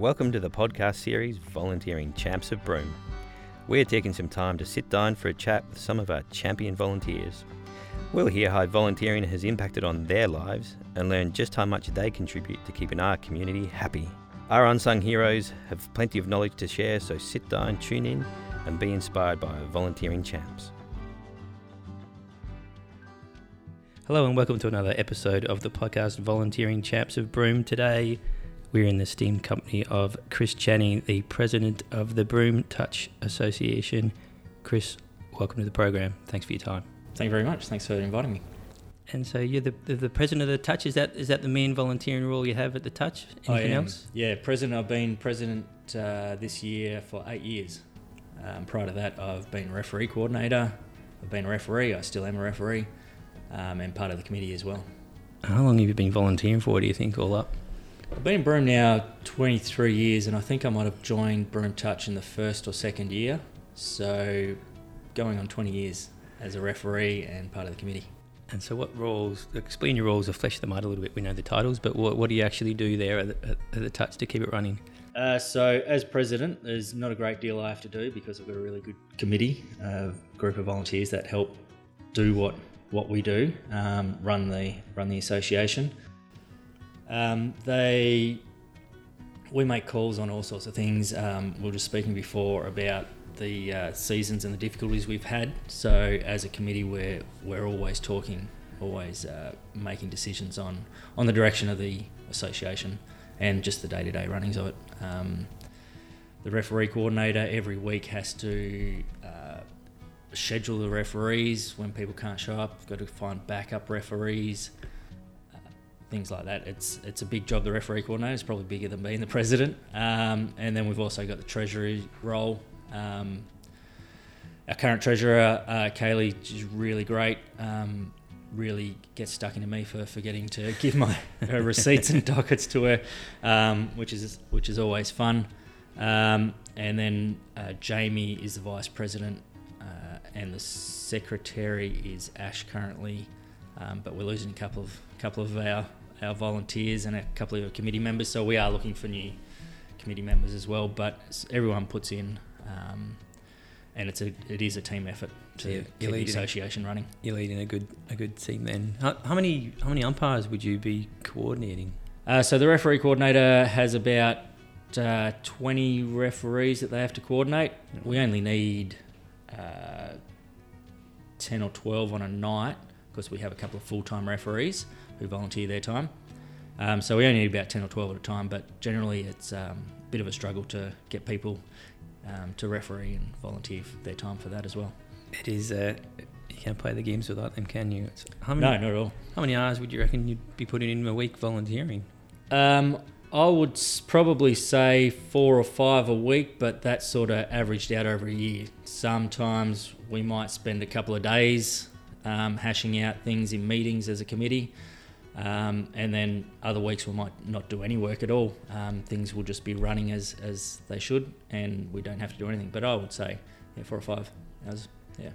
Welcome to the podcast series Volunteering Champs of Broome. We're taking some time to sit down for a chat with some of our champion volunteers. We'll hear how volunteering has impacted on their lives and learn just how much they contribute to keeping our community happy. Our unsung heroes have plenty of knowledge to share, so sit down, tune in, and be inspired by our volunteering champs. Hello, and welcome to another episode of the podcast Volunteering Champs of Broome. Today, we're in the esteemed company of Chris Channing, the president of the Broome Touch Association. Chris, welcome to the program. Thanks for your time. Thank you very much. Thanks for inviting me. And so you're the, the, the president of the Touch. Is that is that the main volunteering role you have at the Touch? Anything else? Yeah, president. I've been president uh, this year for eight years. Um, prior to that, I've been referee coordinator. I've been a referee. I still am a referee, um, and part of the committee as well. How long have you been volunteering for? Do you think all up? I've been in Broome now 23 years, and I think I might have joined Broome Touch in the first or second year. So, going on 20 years as a referee and part of the committee. And so, what roles? Explain your roles or flesh them out a little bit. We know the titles, but what, what do you actually do there at the, at the Touch to keep it running? Uh, so, as president, there's not a great deal I have to do because I've got a really good committee, a group of volunteers that help do what what we do, um, run the run the association. Um, they we make calls on all sorts of things. Um, we were just speaking before about the uh, seasons and the difficulties we've had. So, as a committee, we're we're always talking, always uh, making decisions on on the direction of the association and just the day to day runnings of it. Um, the referee coordinator every week has to uh, schedule the referees when people can't show up. We've got to find backup referees, things like that. It's it's a big job. The referee coordinator is probably bigger than being the president. Um, and then we've also got the treasury role. Um, our current treasurer, uh, Kaylee, is really great. Um, really gets stuck into me for forgetting to give my her receipts and dockets to her, um, which is which is always fun. Um, and then uh, Jamie is the vice president, uh, and the secretary is Ash currently. Um, but we're losing a couple of couple of our our volunteers and a couple of committee members, so we are looking for new committee members as well. But everyone puts in, um, and it's a it is a team effort to Yeah, keep the association running. You're leading a good a good team then. How, how many how many umpires would you be coordinating? Uh, so the referee coordinator has about uh, 20 referees that they have to coordinate. We only need uh, 10 or 12 on a night because we have a couple of full-time referees who volunteer their time. Um, so we only need about 10 or 12 at a time, but generally it's um, a bit of a struggle to get people um, to referee and volunteer their time for that as well. It is. Uh, you can't play the games without them, can you? It's, how many No, not at all. how many hours would you reckon you'd be putting in a week volunteering? Um, I would probably say four or five a week, but that's sort of averaged out over a year. Sometimes we might spend a couple of days um, hashing out things in meetings as a committee, um, and then other weeks we might not do any work at all. Um, things will just be running as, as they should, and we don't have to do anything. But I would say yeah, four or five hours. Yeah.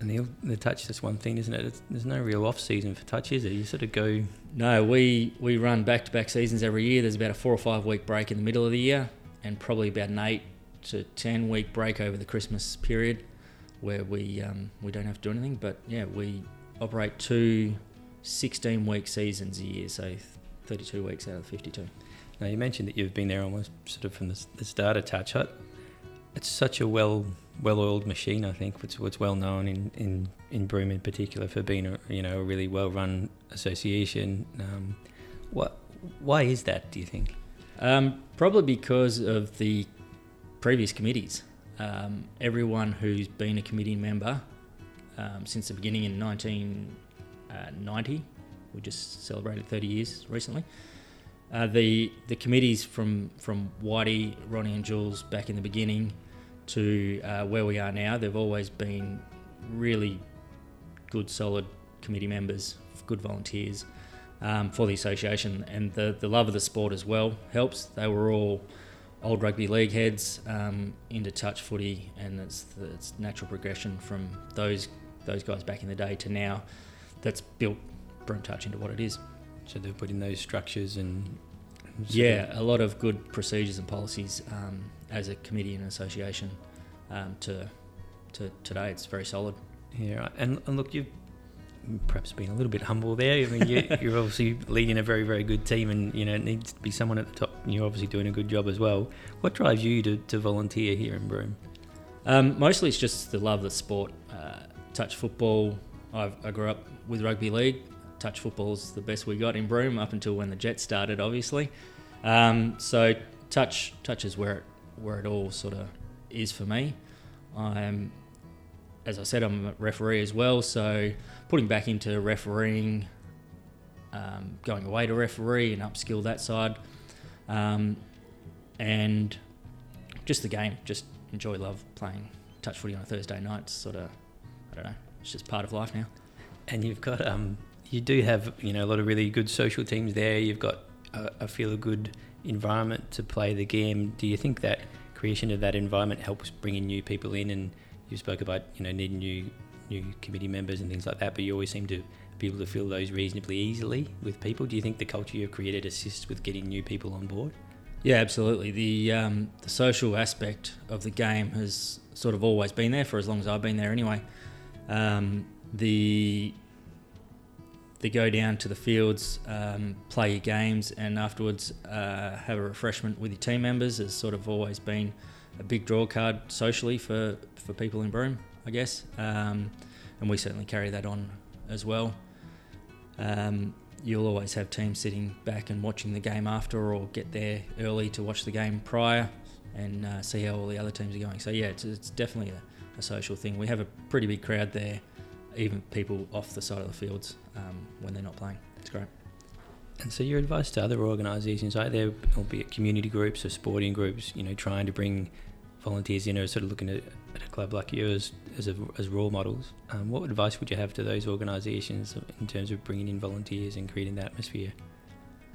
And the the touch that's one thing, isn't it? It's, there's no real off season for touch, is there? You sort of go. No, we, we run back to back seasons every year. There's about a four or five week break in the middle of the year, and probably about an eight to ten week break over the Christmas period, where we um, we don't have to do anything. But yeah, we operate two 16 week seasons a year, so 32 weeks out of the 52. Now you mentioned that you've been there almost sort of from the, the start of Touch Hut. It's such a well well oiled machine. I think it's what's well known in, in, in Broome in particular for being a you know a really well run association. Um, what why is that? Do you think? Um, probably because of the previous committees. Um, everyone who's been a committee member um, since the beginning in 1990, we just celebrated 30 years recently. Uh, the the committees from from Whitey, Ronnie, and Jules back in the beginning to uh, where we are now, they've always been really good, solid committee members, good volunteers um, for the association, and the the love of the sport as well helps. They were all old rugby league heads um, into touch footy, and it's the it's natural progression from those those guys back in the day to now. That's built Broome Touch into what it is. So they've put in those structures and Yeah, a lot of good procedures and policies um, as a committee and association um, to to today. It's very solid. Yeah, and, and look, you've perhaps being a little bit humble there. I mean, you, you're obviously leading a very, very good team, and you know it needs to be someone at the top. And you're obviously doing a good job as well. What drives you to, to volunteer here in Broome? Um, mostly, it's just the love of the sport. Uh, touch football. I've, I grew up with rugby league. Touch football's the best we got in Broome up until when the Jets started, obviously. Um, so touch touch is where it, where it all sort of is for me. I'm, as I said, I'm a referee as well. So putting back into refereeing, um, going away to referee and upskill that side, um, and just the game. Just enjoy, love playing touch footy on a Thursday night. Sort of, I don't know. It's just part of life now. And you've got, um, you do have, you know, a lot of really good social teams there. You've got a, a feel good environment to play the game. Do you think that creation of that environment helps bringing new people in? And you spoke about, you know, needing new new committee members and things like that, but you always seem to be able to fill those reasonably easily with people. Do you think the culture you've created assists with getting new people on board? Yeah, absolutely. The um, the social aspect of the game has sort of always been there for as long as I've been there. Anyway, um, the the go down to the fields, um, play your games, and afterwards uh, have a refreshment with your team members has sort of always been a big draw card socially for, for people in Broome, I guess. Um, and we certainly carry that on as well. Um, you'll always have teams sitting back and watching the game after, or get there early to watch the game prior and uh, see how all the other teams are going. So, yeah, it's, it's definitely a, a social thing. We have a pretty big crowd there even people off the side of the fields um, when they're not playing. It's great. And so, your advice to other organisations out there, albeit community groups or sporting groups, you know, trying to bring volunteers in or sort of looking at, at a club like yours as, a, as role models, um, what advice would you have to those organisations in terms of bringing in volunteers and creating that atmosphere?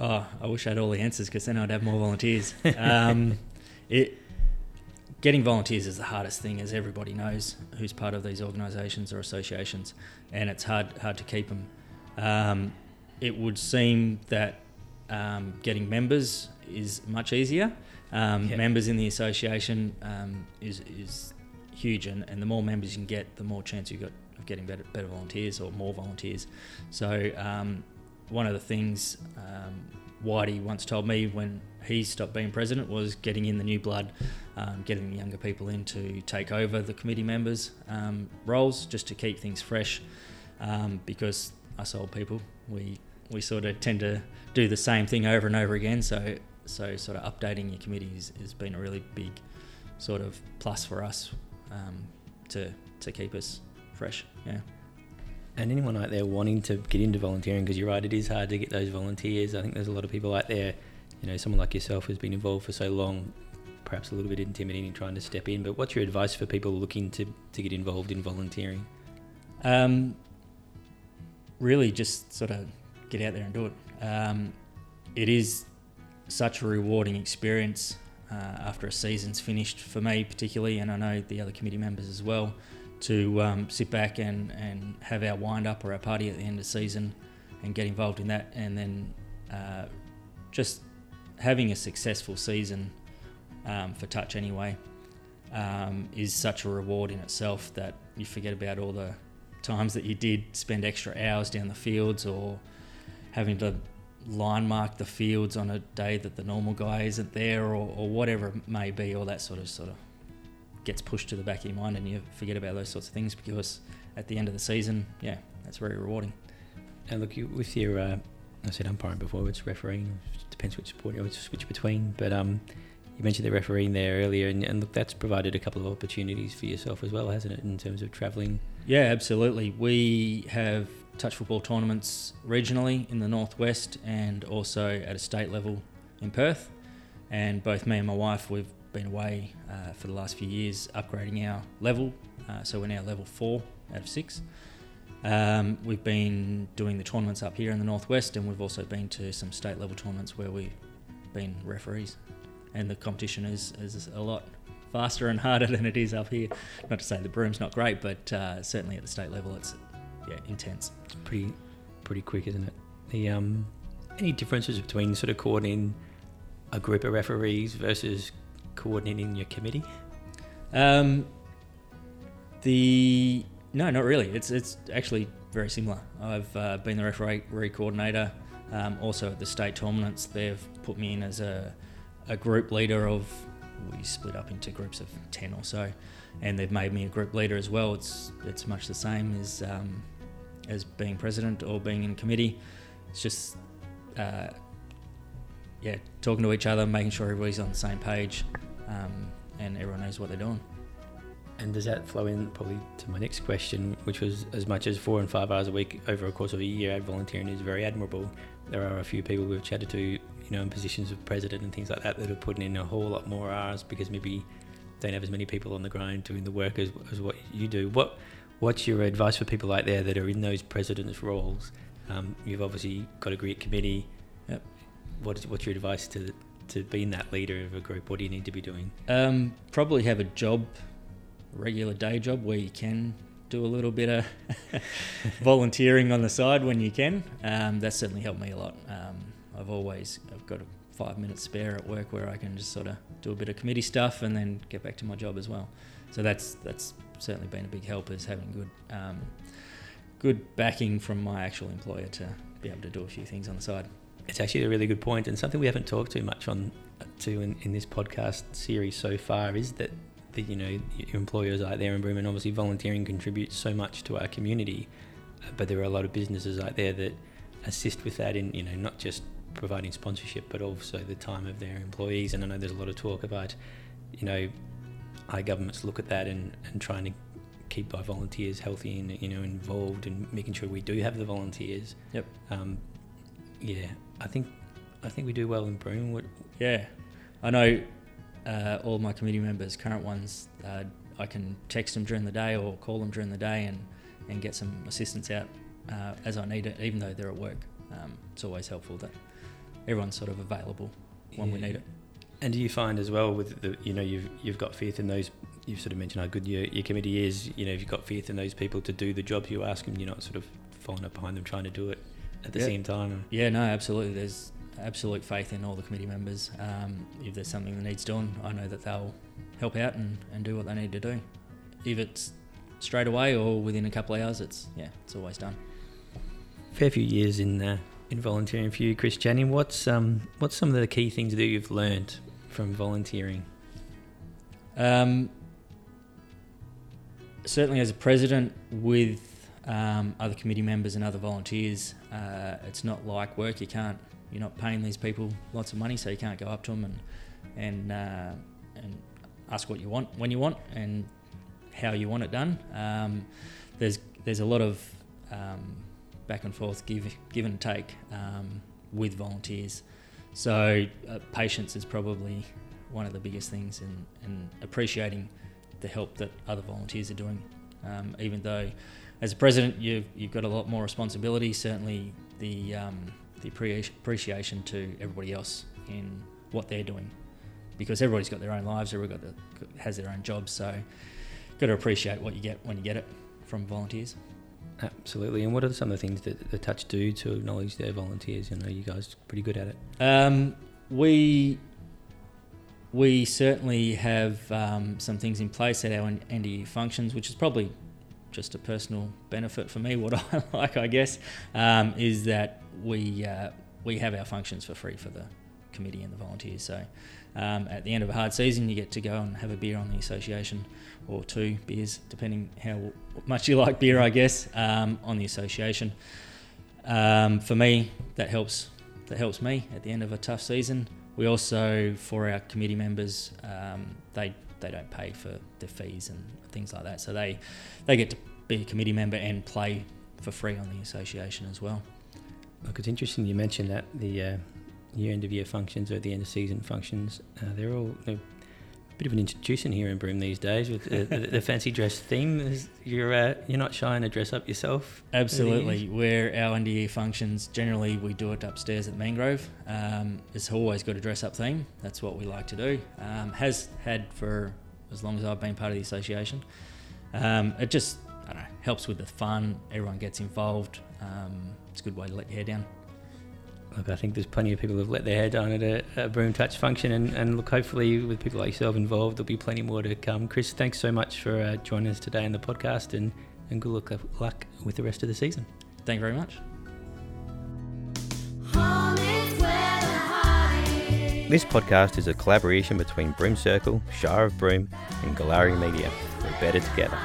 Oh, I wish I had all the answers because then I'd have more volunteers. um, it getting volunteers is the hardest thing, as everybody knows who's part of these organisations or associations, and it's hard hard to keep them. Um, it would seem that um, getting members is much easier. Um, Members in the association um, is is huge, and, and the more members you can get, the more chance you've got of getting better better volunteers or more volunteers. So um, one of the things um, Whitey once told me when he stopped being president was getting in the new blood, um, getting the younger people in to take over the committee members' um, roles just to keep things fresh. Um, because us old people, we we sort of tend to do the same thing over and over again. So so sort of updating your committees has been a really big sort of plus for us um, to to keep us fresh. Yeah. And anyone out there wanting to get into volunteering, because you're right, it is hard to get those volunteers. I think there's a lot of people out there, you know, someone like yourself who's been involved for so long, perhaps a little bit intimidating trying to step in. But what's your advice for people looking to, to get involved in volunteering? Um, really, just sort of get out there and do it. Um, it is such a rewarding experience uh, after a season's finished for me, particularly, and I know the other committee members as well to um, sit back and, and have our wind up or our party at the end of the season and get involved in that and then uh, just having a successful season um, for touch anyway um, is such a reward in itself that you forget about all the times that you did spend extra hours down the fields or having to line mark the fields on a day that the normal guy isn't there or, or whatever it may be all that sort of sort of gets pushed to the back of your mind and you forget about those sorts of things because at the end of the season, yeah, that's very rewarding. And look, you, with your, uh, I said umpiring before, it's refereeing, depends which sport you always switch between, but um, you mentioned the refereeing there earlier, and, and look, that's provided a couple of opportunities for yourself as well, hasn't it, in terms of travelling? Yeah, absolutely. We have touch football tournaments regionally in the northwest and also at a state level in Perth. And both me and my wife, we've been away uh, for the last few years upgrading our level. Uh, so we're now level four out of six. Um, we've been doing the tournaments up here in the northwest, and we've also been to some state level tournaments where we've been referees. And the competition is, is a lot faster and harder than it is up here. Not to say the Broome's not great, but uh, certainly at the state level, it's yeah intense. It's pretty pretty quick, isn't it? The um, any differences between sort of coordinating a group of referees versus coordinating your committee? Um, the no, not really. It's it's actually very similar. I've uh, been the referee coordinator. Um, also at the state tournaments, they've put me in as a, a group leader of. We split up into groups of ten or so, and they've made me a group leader as well. It's it's much the same as um, as being president or being in committee. It's just uh, yeah, talking to each other, making sure everybody's on the same page, um, and everyone knows what they're doing. And does that flow in probably to my next question, which was as much as four and five hours a week over a course of a year, volunteering is very admirable. There are a few people we've chatted to, you know, in positions of president and things like that, that are putting in a whole lot more hours because maybe they don't have as many people on the ground doing the work as, as what you do. What What's your advice for people like there that are in those president's roles? Um, you've obviously got a great committee. Yep. What is, what's your advice to to being that leader of a group? What do you need to be doing? Um, probably have a job regular day job where you can do a little bit of volunteering on the side when you can. Um, that's certainly helped me a lot. Um, I've always I've got a five minutes spare at work where I can just sort of do a bit of committee stuff and then get back to my job as well. So that's that's certainly been a big help is having good um, good backing from my actual employer to be able to do a few things on the side. It's actually a really good point and something we haven't talked too much on to in, in this podcast series so far is that the, you know employers out there in Broome, and obviously volunteering contributes so much to our community. Uh, but there are a lot of businesses out there that assist with that in you know not just providing sponsorship, but also the time of their employees. And I know there's a lot of talk about you know our governments look at that and, and trying to keep our volunteers healthy and you know involved and making sure we do have the volunteers. Yep. Um, yeah, I think I think we do well in Broome. Yeah, I know uh, all my committee members, current ones, uh, I can text them during the day or call them during the day and, and get some assistance out uh, as I need it, even though they're at work. Um, it's always helpful that everyone's sort of available when yeah. we need it. And do you find as well with the you know you've you've got faith in those you've sort of mentioned how good your, your committee is you know if you've got faith in those people to do the jobs you ask them you're not sort of falling up behind them trying to do it at the same time. Yeah, no, absolutely. There's absolute faith in all the committee members. Um, if there's something that needs doing, I know that they'll help out and, and do what they need to do. If it's straight away or within a couple of hours, it's yeah, it's always done. Fair few years in uh, in volunteering for you, Chris Channing. What's um what's some of the key things that you've learned from volunteering? Um, certainly, as a president, with um, other committee members and other volunteers, uh, it's not like work. You can't you're not paying these people lots of money, so you can't go up to them and and uh, and ask what you want when you want and how you want it done. Um, there's there's a lot of um, back and forth, give give and take um, with volunteers. So uh, patience is probably one of the biggest things, and and appreciating the help that other volunteers are doing. Um, even though, as a president, you've you've got a lot more responsibility. Certainly, the um, the appreciation to everybody else in what they're doing, because everybody's got their own lives, everybody got the, has their own jobs. So, got to appreciate what you get when you get it from volunteers. Absolutely. And what are some of the things that the Touch do to acknowledge their volunteers? You know, you guys are pretty good at it. Um, we we certainly have um, some things in place at our NDE functions, which is probably just a personal benefit for me. What I like, I guess, um, is that we uh, we have our functions for free for the committee and the volunteers. So um, at the end of a hard season, you get to go and have a beer on the association, or two beers, depending how much you like beer, I guess, um, on the association. Um, for me, that helps. That helps me at the end of a tough season. We also, for our committee members, um, they they don't pay for their fees and things like that, so they they get to be a committee member and play for free on the association as well. Look, it's interesting you mentioned that the uh, year end of year functions or the end of season functions. Uh, they're all they're a bit of an institution here in Broome these days with the, the, the fancy dress theme. Is you're uh, you're not shy to dress up yourself. Absolutely, where our end of year functions generally we do it upstairs at Mangrove. Um, it's always got a dress up theme. That's what we like to do. Um, has had for as long as I've been part of the association. Um, it just I don't know helps with the fun. Everyone gets involved. Um, it's a good way to let your hair down. Look, I think there's plenty of people who've let their hair down at a, a Broome touch function, and, and look, hopefully with people like yourself involved, there'll be plenty more to come. Chris, thanks so much for uh, joining us today in the podcast, and, and good luck, luck with the rest of the season. Thank you very much. This podcast is a collaboration between Broome Circle, Shire of Broome, and Goolarri Media. We're better together.